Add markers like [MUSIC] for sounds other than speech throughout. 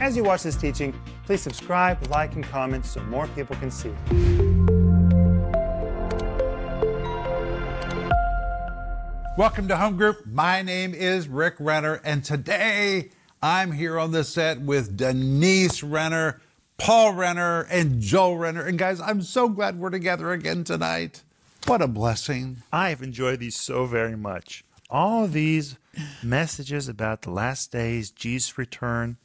As you watch this teaching, please subscribe, like, and comment so more people can see. Welcome to Home Group. My name is Rick Renner, and today I'm here on the set with Denise Renner, Paul Renner, and Joel Renner. And guys, I'm so glad we're together again tonight. What a blessing. I've enjoyed these so very much. All of these messages about the last days, Jesus' return.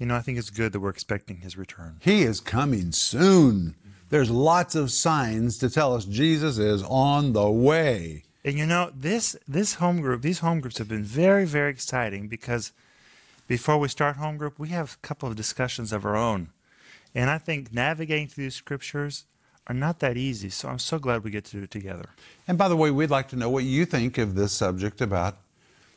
You know, I think it's good that we're expecting his return. He is coming soon. There's lots of signs to tell us Jesus is on the way. And you know, this this home group, these home groups have been very, very exciting because before we start home group, we have a couple of discussions of our own. And I think navigating through these scriptures are not that easy. So I'm so glad we get to do it together. And by the way, we'd like to know what you think of this subject about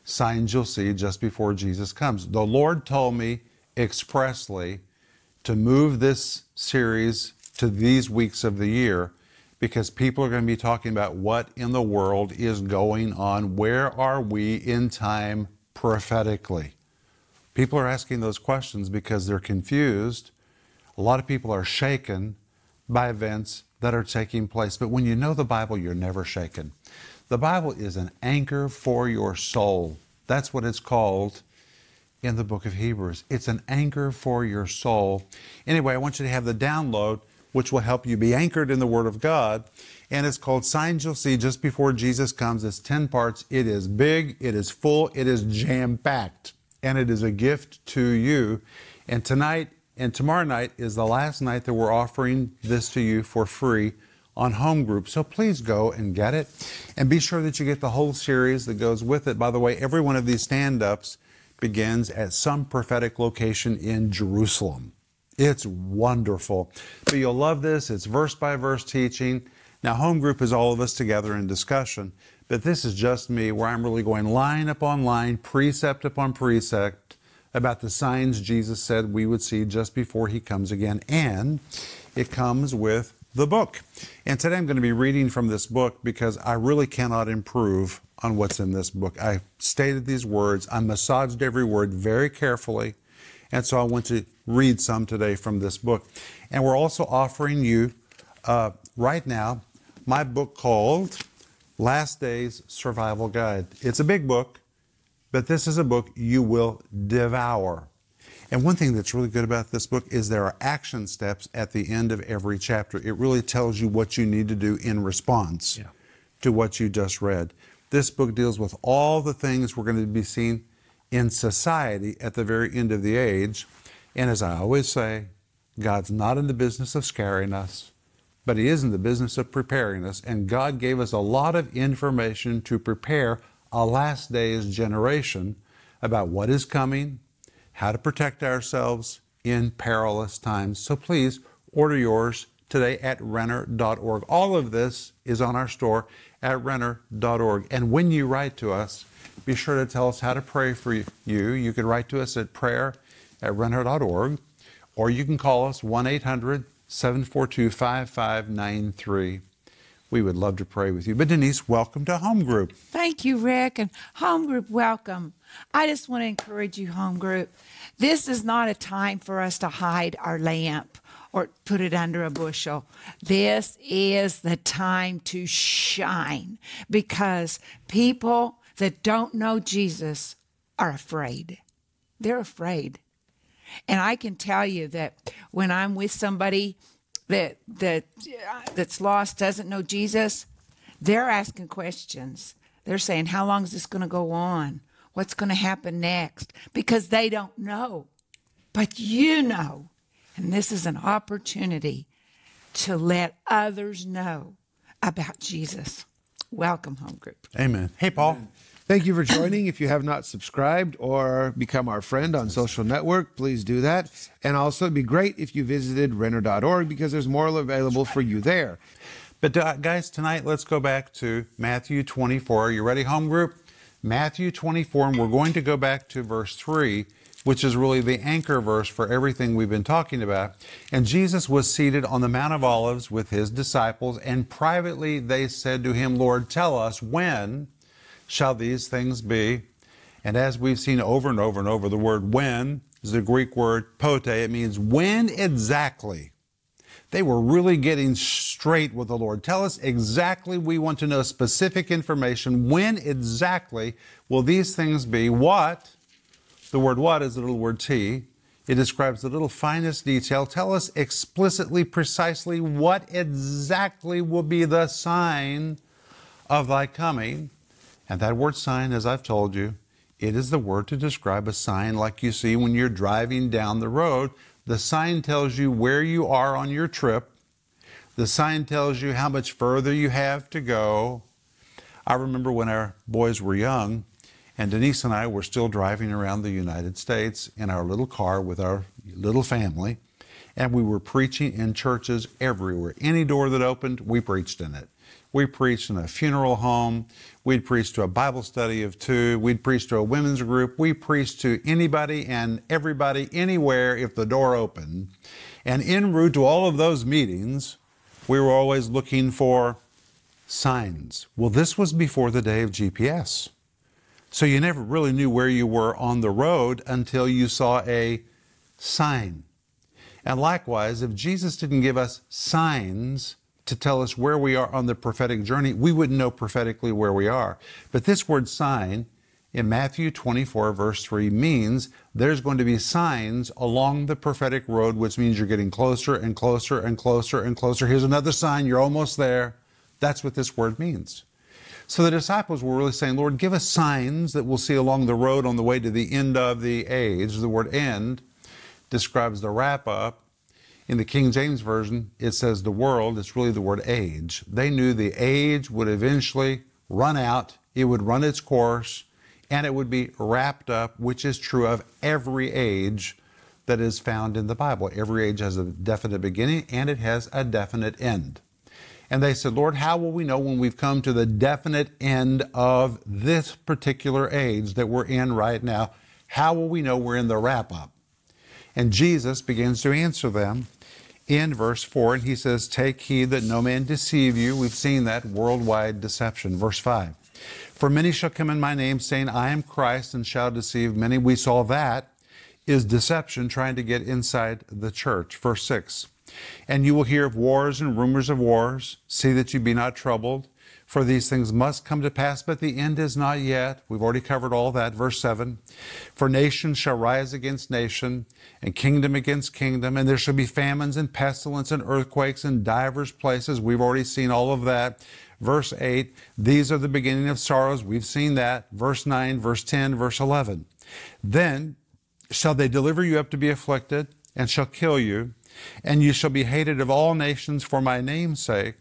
signs you'll see just before Jesus comes. The Lord told me expressly to move this series to these weeks of the year because people are going to be talking about what in the world is going on. Where are we in time prophetically? People are asking those questions because they're confused. A lot of people are shaken by events that are taking place. But when you know the Bible, you're never shaken. The Bible is an anchor for your soul. That's what it's called in the book of Hebrews. It's an anchor for your soul. Anyway, I want you to have the download, which will help you be anchored in the Word of God. And it's called Signs You'll See Just Before Jesus Comes. It's 10 parts. It is big, it is full, it is jam packed, and it is a gift to you. And tonight and tomorrow night is the last night that we're offering this to you for free on home group. So please go and get it. And be sure that you get the whole series that goes with it. By the way, every one of these stand ups begins at some prophetic location in Jerusalem. It's wonderful. But you'll love this. It's verse by verse teaching. Now, home group is all of us together in discussion, but this is just me where I'm really going line upon line, precept upon precept about the signs Jesus said we would see just before he comes again. And it comes with the book. And today I'm going to be reading from this book because I really cannot improve on what's in this book. I stated these words, I massaged every word very carefully, and so I want to read some today from this book. And we're also offering you uh, right now my book called Last Days Survival Guide. It's a big book, but this is a book you will devour. And one thing that's really good about this book is there are action steps at the end of every chapter. It really tells you what you need to do in response Yeah. to what you just read. This book deals with all the things we're going to be seeing in society at the very end of the age. And as I always say, God's not in the business of scaring us, but He is in the business of preparing us. And God gave us a lot of information to prepare a last days generation about what is coming, how to protect ourselves in perilous times. So please order yours today at renner.org. All of this is on our store at renner.org. And when you write to us, be sure to tell us how to pray for you. You can write to us at prayer at renner.org, or you can call us 1 800 742 5593. We would love to pray with you. But Denise, welcome to Home Group. Thank you, Rick. And home group, welcome. I just want to encourage you, home group. This is not a time for us to hide our lamp or put it under a bushel. This is the time to shine because people that don't know Jesus are afraid. They're afraid. And I can tell you that when I'm with somebody that that that's lost, doesn't know Jesus, they're asking questions. They're saying, "How long is this going to go on? What's going to happen next?" Because they don't know. But you know. And this is an opportunity to let others know about Jesus. Welcome, home group. Amen. Hey, Paul. Thank you for joining. If you have not subscribed or become our friend on social network, please do that. And also, it'd be great if you visited renner.org because there's more available for you there. But uh, guys, tonight let's go back to Matthew 24. Are you ready, home group? Matthew 24, and we're going to go back to verse 3, which is really the anchor verse for everything we've been talking about. And Jesus was seated on the Mount of Olives with his disciples, and privately they said to him, Lord, tell us when shall these things be? And as we've seen over and over and over, the word when is the Greek word pote. It means when exactly. They were really getting straight with the Lord. Tell us exactly. We want to know specific information. When exactly will these things be? What? The word what is the little word ti. It describes the little finest detail. Tell us explicitly, precisely what exactly will be the sign of thy coming. And that word sign, as I've told you, it is the word to describe a sign like you see when you're driving down the road. The sign tells you where you are on your trip. The sign tells you how much further you have to go. I remember when our boys were young, and Denise and I were still driving around the United States in our little car with our little family, and we were preaching in churches everywhere. Any door that opened, we preached in it. We preached in a funeral home. We'd preach to a Bible study of two. We'd preach to a women's group. We preached to anybody and everybody anywhere if the door opened. And en route to all of those meetings, we were always looking for signs. Well, this was before the day of GPS. So you never really knew where you were on the road until you saw a sign. And likewise, if Jesus didn't give us signs to tell us where we are on the prophetic journey, we wouldn't know prophetically where we are. But this word sign in Matthew 24, verse 3, means there's going to be signs along the prophetic road, which means you're getting closer and closer and closer and closer. Here's another sign, you're almost there. That's what this word means. So the disciples were really saying, Lord, give us signs that we'll see along the road on the way to the end of the age. The word end describes the wrap up. In the King James Version, it says the world. It's really the word age. They knew the age would eventually run out, it would run its course, and it would be wrapped up, which is true of every age that is found in the Bible. Every age has a definite beginning and it has a definite end. And they said, Lord, how will we know when we've come to the definite end of this particular age that we're in right now? How will we know we're in the wrap up? And Jesus begins to answer them in verse 4, and he says, Take heed that no man deceive you. We've seen that worldwide deception. Verse 5. For many shall come in my name, saying, I am Christ, and shall deceive many. We saw that is deception trying to get inside the church. Verse 6. And you will hear of wars and rumors of wars. See that you be not troubled, for these things must come to pass, but the end is not yet. We've already covered all that. Verse 7 For nation shall rise against nation, and kingdom against kingdom, and there shall be famines and pestilence and earthquakes in divers places. We've already seen all of that. Verse 8 These are the beginning of sorrows. We've seen that. Verse 9, verse 10, verse 11. Then shall they deliver you up to be afflicted, and shall kill you and you shall be hated of all nations for my name's sake.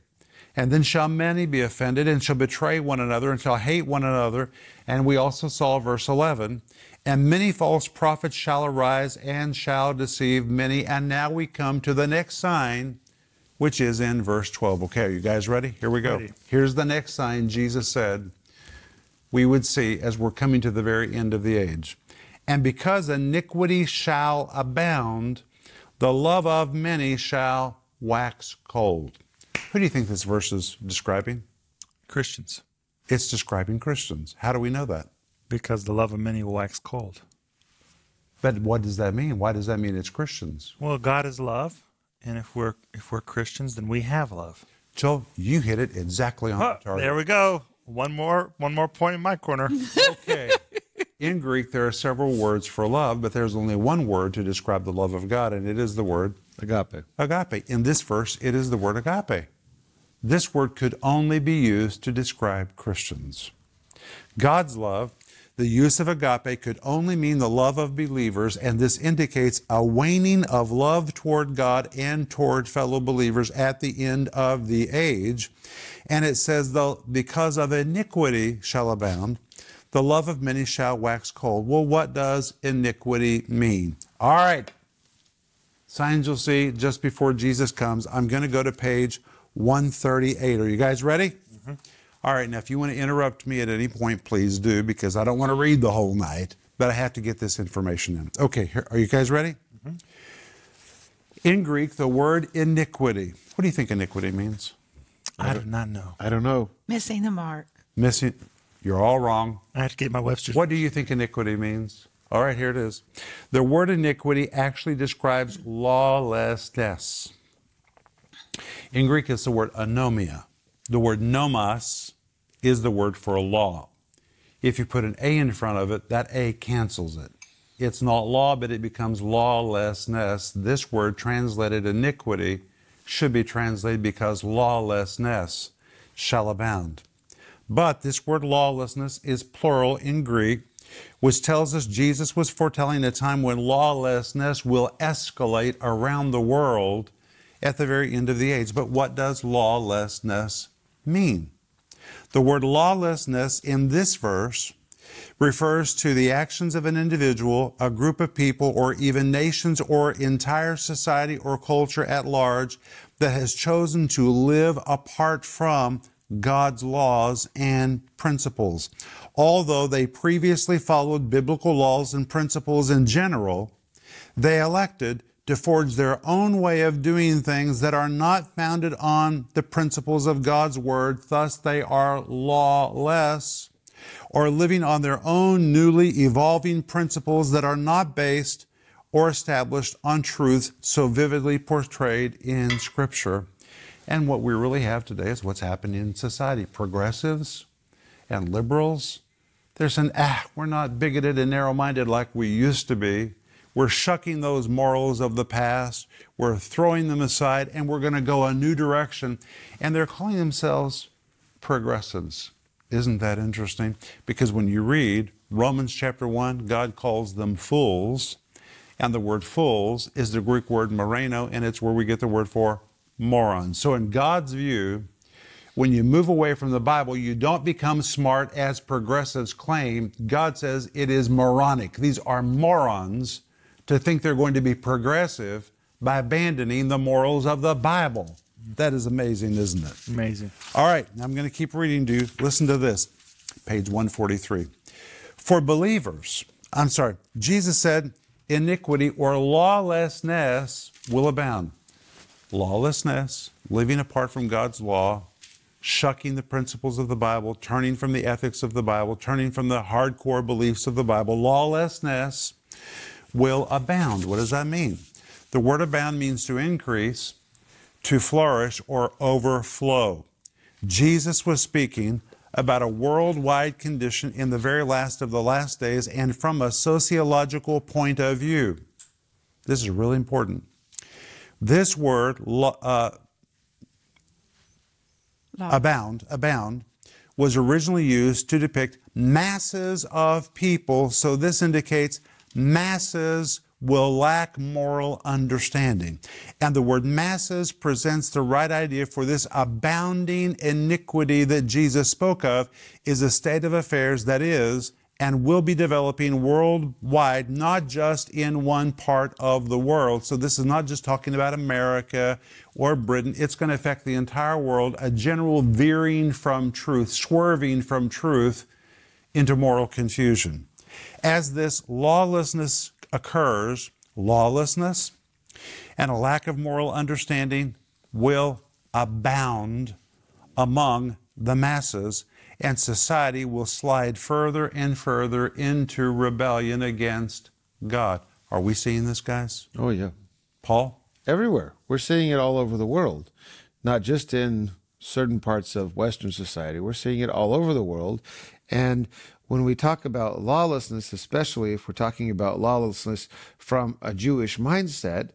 And then shall many be offended and shall betray one another and shall hate one another. And we also saw verse 11. And many false prophets shall arise and shall deceive many. And now we come to the next sign, which is in verse 12. Okay, are you guys ready? Here we go. Ready. Here's the next sign Jesus said we would see as we're coming to the very end of the age. And because iniquity shall abound, the love of many shall wax cold. Who do you think this verse is describing? Christians, It's describing Christians. How do we know that? because the love of many will wax cold. But what does that mean? Why does that mean it's Christians? Well, God is love, and if we're if we're Christians, then we have love. Joel, you hit it exactly on Huh, the target. there we go. One more one more point in my corner. [LAUGHS] Okay. In Greek, there are several words for love, but there's only one word to describe the love of God, and it is the word Agape. agape. In this verse, it is the word agape. This word could only be used to describe Christians. God's love, the use of agape could only mean the love of believers, and this indicates a waning of love toward God and toward fellow believers at the end of the age. And it says, though, because of iniquity shall abound, the love of many shall wax cold. Well, what does iniquity mean? All right, signs you'll see just before Jesus comes. I'm going to go to page 138. Are you guys ready? Mm-hmm. All right, now if you want to interrupt me at any point, please do, because I don't want to read the whole night, but I have to get this information in. Okay, here, are you guys ready? Mm-hmm. In Greek, the word iniquity. What do you think iniquity means? I do not know. I don't know. Missing the mark. Missing. You're all wrong. I have to get my Webster's. What do you think iniquity means? All right, here it is. The word iniquity actually describes lawlessness. In Greek, it's the word anomia. The word nomos is the word for a law. If you put an A in front of it, that A cancels it. It's not law, but it becomes lawlessness. This word, translated iniquity, should be translated because lawlessness shall abound. But this word lawlessness is plural in Greek, which tells us Jesus was foretelling a time when lawlessness will escalate around the world at the very end of the age. But what does lawlessness mean? The word lawlessness in this verse refers to the actions of an individual, a group of people, or even nations or entire society or culture at large that has chosen to live apart from God's laws and principles. Although they previously followed biblical laws and principles in general, they elected to forge their own way of doing things that are not founded on the principles of God's Word. Thus, they are lawless or living on their own newly evolving principles that are not based or established on truths so vividly portrayed in Scripture. And what we really have today is what's happening in society. Progressives and liberals, they're saying, ah, we're not bigoted and narrow minded like we used to be. We're shucking those morals of the past, we're throwing them aside, and we're going to go a new direction. And they're calling themselves progressives. Isn't that interesting? Because when you read Romans chapter 1, God calls them fools. And the word fools is the Greek word moraino, and it's where we get the word for morons. So, in God's view, when you move away from the Bible, you don't become smart as progressives claim. God says it is moronic. These are morons to think they're going to be progressive by abandoning the morals of the Bible. That is amazing, isn't it? Amazing. All right, I'm going to keep reading to you. Listen to this, page 143. For believers, I'm sorry, Jesus said, iniquity or lawlessness will abound. Lawlessness, living apart from God's law, shucking the principles of the Bible, turning from the ethics of the Bible, turning from the hardcore beliefs of the Bible. Lawlessness will abound. What does that mean? The word abound means to increase, to flourish, or overflow. Jesus was speaking about a worldwide condition in the very last of the last days and from a sociological point of view. This is really important. This word, uh, abound, abound, was originally used to depict masses of people. So this indicates masses will lack moral understanding. And the word masses presents the right idea for this abounding iniquity that Jesus spoke of is a state of affairs that is and will be developing worldwide, not just in one part of the world. So this is not just talking about America or Britain. It's going to affect the entire world, a general veering from truth, swerving from truth into moral confusion. As this lawlessness occurs, lawlessness and a lack of moral understanding will abound among the masses and society will slide further and further into rebellion against God. Are we seeing this, guys? Oh, yeah. Paul? Everywhere. We're seeing it all over the world, not just in certain parts of Western society. We're seeing it all over the world. And when we talk about lawlessness, especially if we're talking about lawlessness from a Jewish mindset,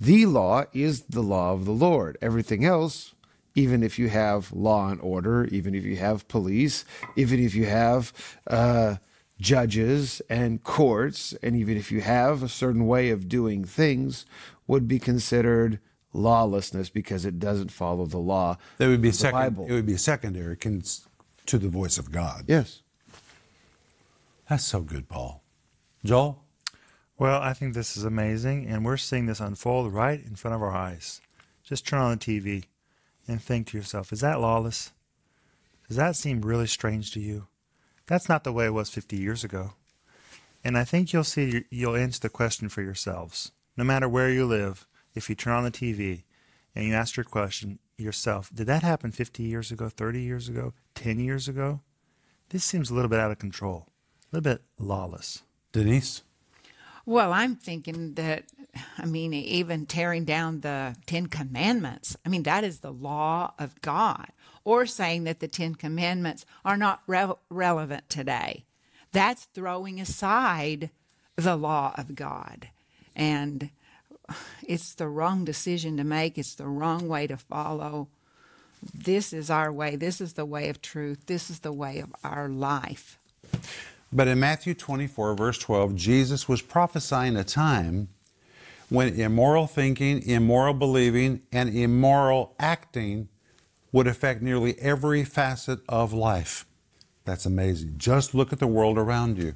the law is the law of the Lord. Everything else even if you have law and order, even if you have police, even if you have uh, judges and courts, and even if you have a certain way of doing things, would be considered lawlessness because it doesn't follow the law. That would be the second, Bible. It would be secondary to the voice of God. Yes. That's so good, Paul. Joel? Well, I think this is amazing, and we're seeing this unfold right in front of our eyes. Just turn on the TV and think to yourself, is that lawless? Does that seem really strange to you? That's not the way it was 50 years ago. And I think you'll see, you'll answer the question for yourselves. No matter where you live, if you turn on the TV and you ask your question yourself, did that happen 50 years ago, 30 years ago, 10 years ago? This seems a little bit out of control, a little bit lawless. Denise? Well, I'm thinking that, I mean, even tearing down the Ten Commandments, I mean, that is the law of God. Or saying that the Ten Commandments are not re- relevant today. That's throwing aside the law of God. And it's the wrong decision to make, it's the wrong way to follow. This is our way. This is the way of truth. This is the way of our life. But in Matthew 24, verse 12, Jesus was prophesying a time when immoral thinking, immoral believing, and immoral acting would affect nearly every facet of life. That's amazing. Just look at the world around you.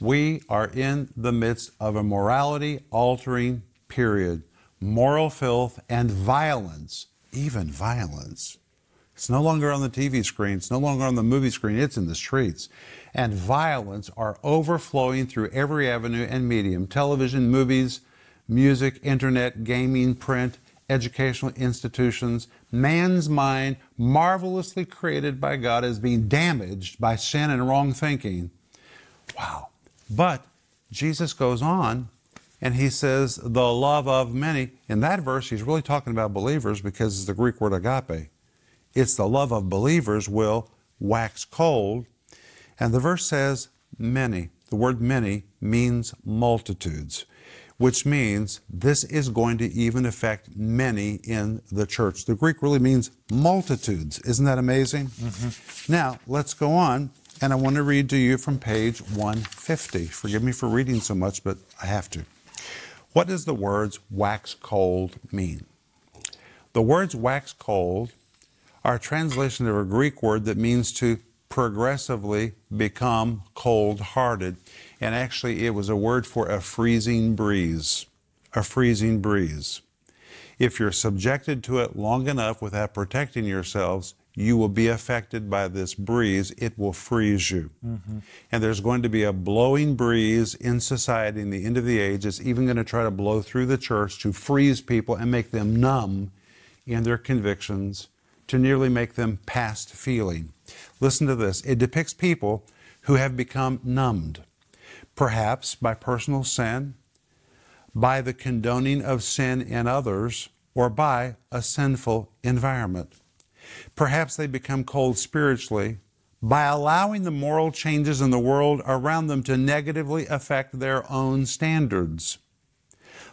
We are in the midst of a morality altering period. Moral filth and violence, even violence. It's no longer on the TV screen, it's no longer on the movie screen, it's in the streets. And violence are overflowing through every avenue and medium television, movies, music, internet, gaming, print, educational institutions. Man's mind, marvelously created by God, is being damaged by sin and wrong thinking. Wow. But Jesus goes on and he says, the love of many. In that verse, he's really talking about believers because it's the Greek word agape. It's the love of believers will wax cold. And the verse says, many. The word many means multitudes, which means this is going to even affect many in the church. The Greek really means multitudes. Isn't that amazing? Mm-hmm. Now, let's go on. And I want to read to you from page 150. Forgive me for reading so much, but I have to. What does the words wax cold mean? The words wax cold are a translation of a Greek word that means to progressively become cold hearted. And actually, it was a word for a freezing breeze. A freezing breeze. If you're subjected to it long enough without protecting yourselves, you will be affected by this breeze. It will freeze you. Mm-hmm. And there's going to be a blowing breeze in society in the end of the age. It's even going to try to blow through the church to freeze people and make them numb in their convictions, to nearly make them past feeling. Listen to this it depicts people who have become numbed, perhaps by personal sin, by the condoning of sin in others, or by a sinful environment. Perhaps they become cold spiritually by allowing the moral changes in the world around them to negatively affect their own standards.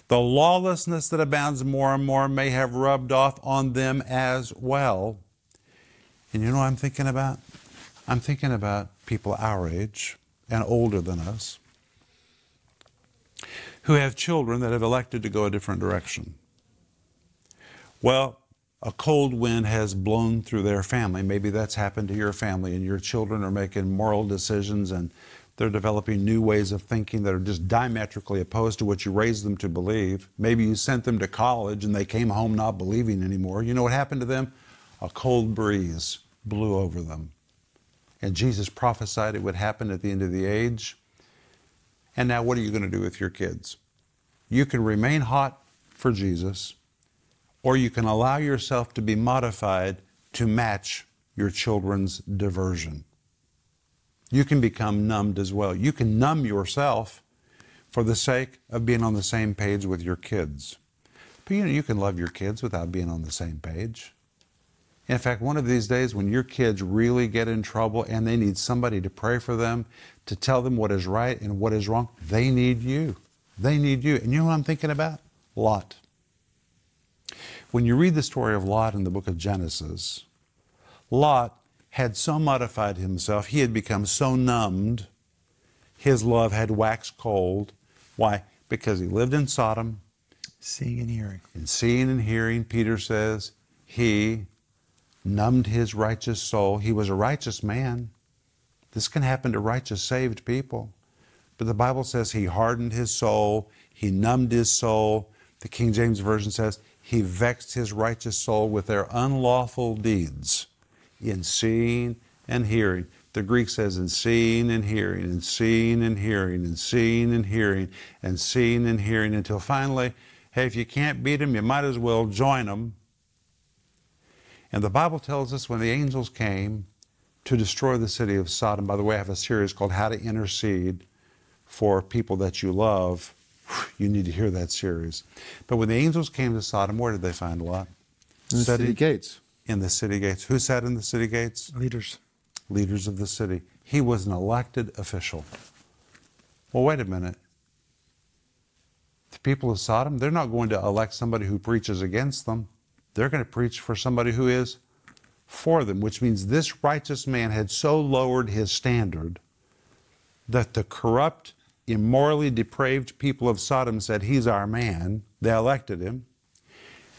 The lawlessness that abounds more and more may have rubbed off on them as well. And you know what I'm thinking about? I'm thinking about people our age and older than us who have children that have elected to go a different direction. Well, a cold wind has blown through their family. Maybe that's happened to your family, and your children are making moral decisions and they're developing new ways of thinking that are just diametrically opposed to what you raised them to believe. Maybe you sent them to college and they came home not believing anymore. You know what happened to them? A cold breeze blew over them. And Jesus prophesied it would happen at the end of the age. And now, what are you going to do with your kids? You can remain hot for Jesus or you can allow yourself to be modified to match your children's diversion. You can become numbed as well. You can numb yourself for the sake of being on the same page with your kids. But you know, you can love your kids without being on the same page. In fact, one of these days when your kids really get in trouble and they need somebody to pray for them, to tell them what is right and what is wrong, they need you. They need you. And you know what I'm thinking about? Lot. When you read the story of Lot in the book of Genesis, Lot had so modified himself, he had become so numbed, his love had waxed cold. Why? Because he lived in Sodom. Seeing and hearing. And seeing and hearing, Peter says, he numbed his righteous soul. He was a righteous man. This can happen to righteous, saved people. But the Bible says he hardened his soul, he numbed his soul. The King James Version says he vexed his righteous soul with their unlawful deeds in seeing and hearing. The Greek says in seeing and hearing, and seeing and hearing, and seeing and hearing, and seeing and hearing, until finally, hey, if you can't beat them, you might as well join them. And the Bible tells us when the angels came to destroy the city of Sodom, by the way, I have a series called How to Intercede for people that you love, [SIGHS] you need to hear that series. But when the angels came to Sodom, where did they find Lot? In the city gates. In the city gates. Who sat in the city gates? Leaders. Leaders of the city. He was an elected official. Well, wait a minute. The people of Sodom, they're not going to elect somebody who preaches against them. They're going to preach for somebody who is for them, which means this righteous man had so lowered his standard that the corrupt, immorally depraved people of Sodom said, He's our man. They elected him.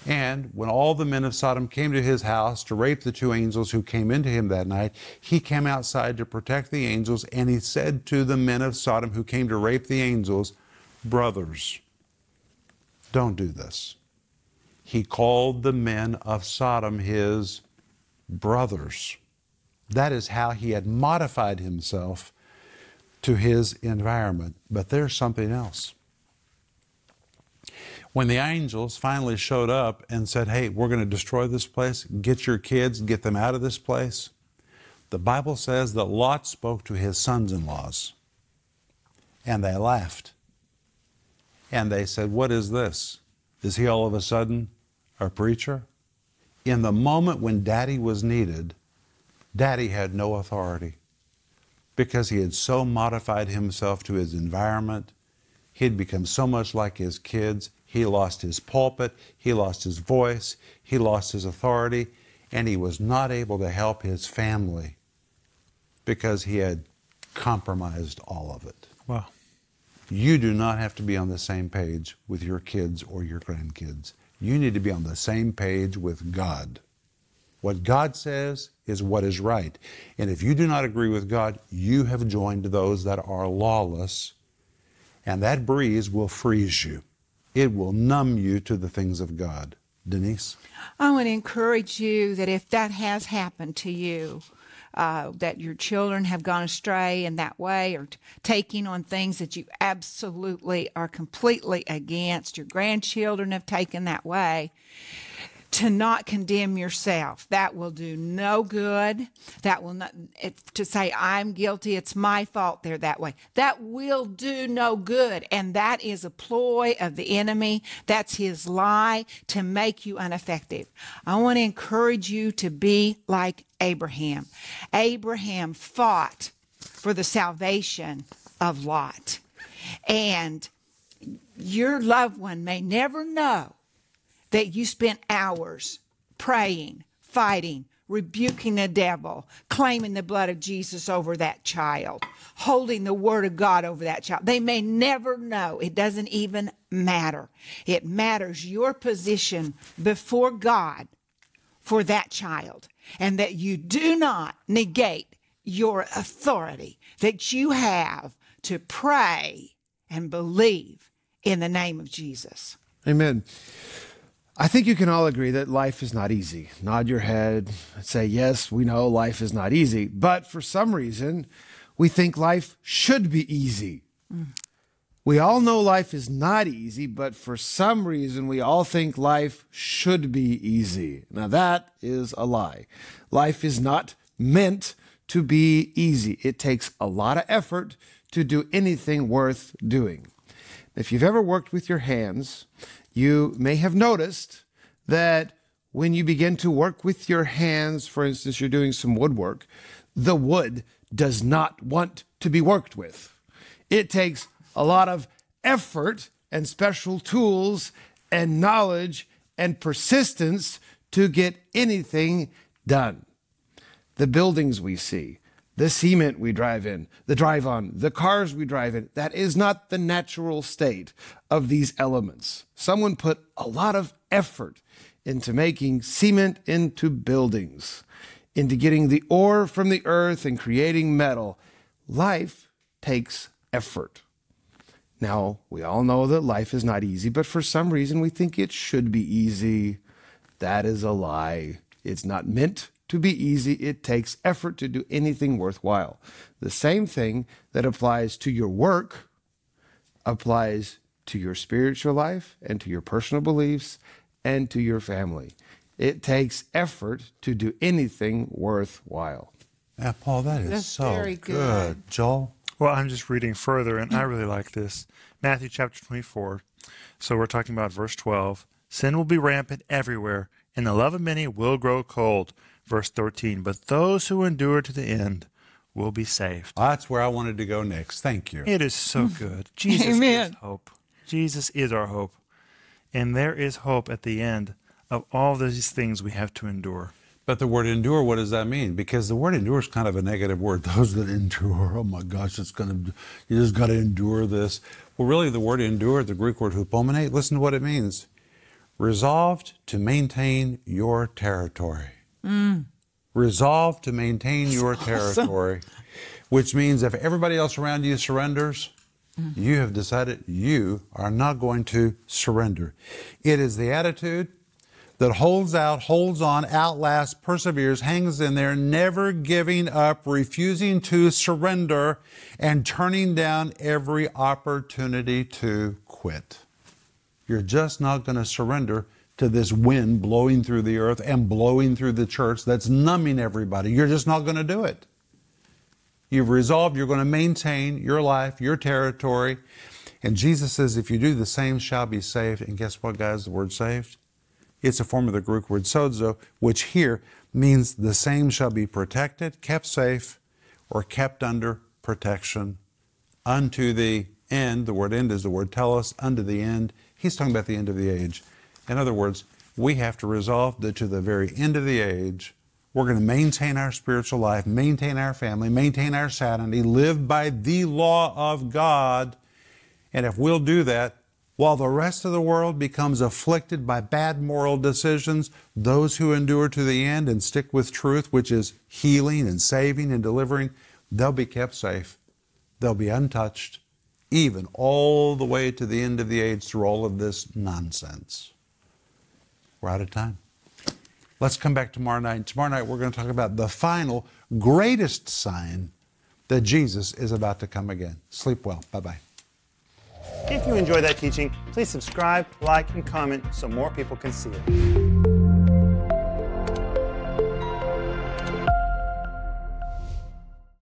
And when all the men of Sodom came to his house to rape the two angels who came into him that night, he came outside to protect the angels, and he said to the men of Sodom who came to rape the angels, Brothers, don't do this. He called the men of Sodom his brothers. That is how he had modified himself to his environment. But there's something else. When the angels finally showed up and said, Hey, we're going to destroy this place, get your kids, get them out of this place, the Bible says that Lot spoke to his sons in laws. And they laughed. And they said, What is this? Is he all of a sudden a preacher? In the moment when daddy was needed, daddy had no authority because he had so modified himself to his environment. He had become so much like his kids. He lost his pulpit, he lost his voice, he lost his authority, and he was not able to help his family because he had compromised all of it. Wow. You do not have to be on the same page with your kids or your grandkids. You need to be on the same page with God. What God says is what is right. And if you do not agree with God, you have joined those that are lawless, and that breeze will freeze you. It will numb you to the things of God. Denise? I want to encourage you that if that has happened to you, uh, that your children have gone astray in that way or t- taking on things that you absolutely are completely against, your grandchildren have taken that way, to not condemn yourself. That will do no good. That will not, it, to say, I'm guilty, it's my fault they're that way. That will do no good. And that is a ploy of the enemy. That's his lie to make you ineffective. I want to encourage you to be like Abraham. Abraham fought for the salvation of Lot. And your loved one may never know that you spent hours praying, fighting, rebuking the devil, claiming the blood of Jesus over that child, holding the word of God over that child. They may never know. It doesn't even matter. It matters your position before God for that child and that you do not negate your authority that you have to pray and believe in the name of Jesus. Amen. I think you can all agree that life is not easy. Nod your head and say, yes, we know life is not easy. But for some reason, we think life should be easy. Mm. We all know life is not easy, but for some reason, we all think life should be easy. Now, that is a lie. Life is not meant to be easy. It takes a lot of effort to do anything worth doing. If you've ever worked with your hands, you may have noticed that when you begin to work with your hands, for instance, you're doing some woodwork, the wood does not want to be worked with. It takes a lot of effort and special tools and knowledge and persistence to get anything done. The buildings we see, the cement we drive in, the drive on, the cars we drive in. That is not the natural state of these elements. Someone put a lot of effort into making cement into buildings, into getting the ore from the earth and creating metal. Life takes effort. Now, we all know that life is not easy, but for some reason we think it should be easy. That is a lie. It's not meant to be easy, it takes effort to do anything worthwhile. The same thing that applies to your work applies to your spiritual life and to your personal beliefs and to your family. It takes effort to do anything worthwhile. Yeah, Paul, that is That's so very good. good. Joel? Well, I'm just reading further, and I really like this. Matthew chapter 24. So we're talking about verse 12. Sin will be rampant everywhere, and the love of many will grow cold. Verse 13. But those who endure to the end will be saved. That's where I wanted to go next. Thank you. It is so mm. good. Jesus Amen. is hope. Jesus is our hope. And there is hope at the end of all these things we have to endure. But the word endure, what does that mean? Because the word endure is kind of a negative word. [LAUGHS] Those that endure, oh my gosh, it's going to, you just got to endure this. Well, really, the word endure, the Greek word hupomene, listen to what it means resolved to maintain your territory. Mm. Resolved to maintain your territory, which means if everybody else around you surrenders, mm. you have decided you are not going to surrender. It is the attitude that holds out, holds on, outlasts, perseveres, hangs in there, never giving up, refusing to surrender, and turning down every opportunity to quit. You're just not going to surrender to this wind blowing through the earth and blowing through the church that's numbing everybody. You're just not going to do it. You've resolved you're going to maintain your life, your territory. And Jesus says, if you do the same, shall be saved. And guess what, guys? The word saved? It's a form of the Greek word sozo, which here means the same shall be protected, kept safe, or kept under protection unto the end. The word end is the word telos, unto the end. He's talking about the end of the age. In other words, we have to resolve that to the very end of the age, we're going to maintain our spiritual life, maintain our family, maintain our sanity, live by the law of God. And if we'll do that, while the rest of the world becomes afflicted by bad moral decisions, those who endure to the end and stick with truth, which is healing and saving and delivering, they'll be kept safe. They'll be untouched, even all the way to the end of the age through all of this nonsense. We're out of time. Let's come back tomorrow night. Tomorrow night, we're going to talk about the final, greatest sign that Jesus is about to come again. Sleep well. Bye bye. If you enjoy that teaching, please subscribe, like, and comment so more people can see it.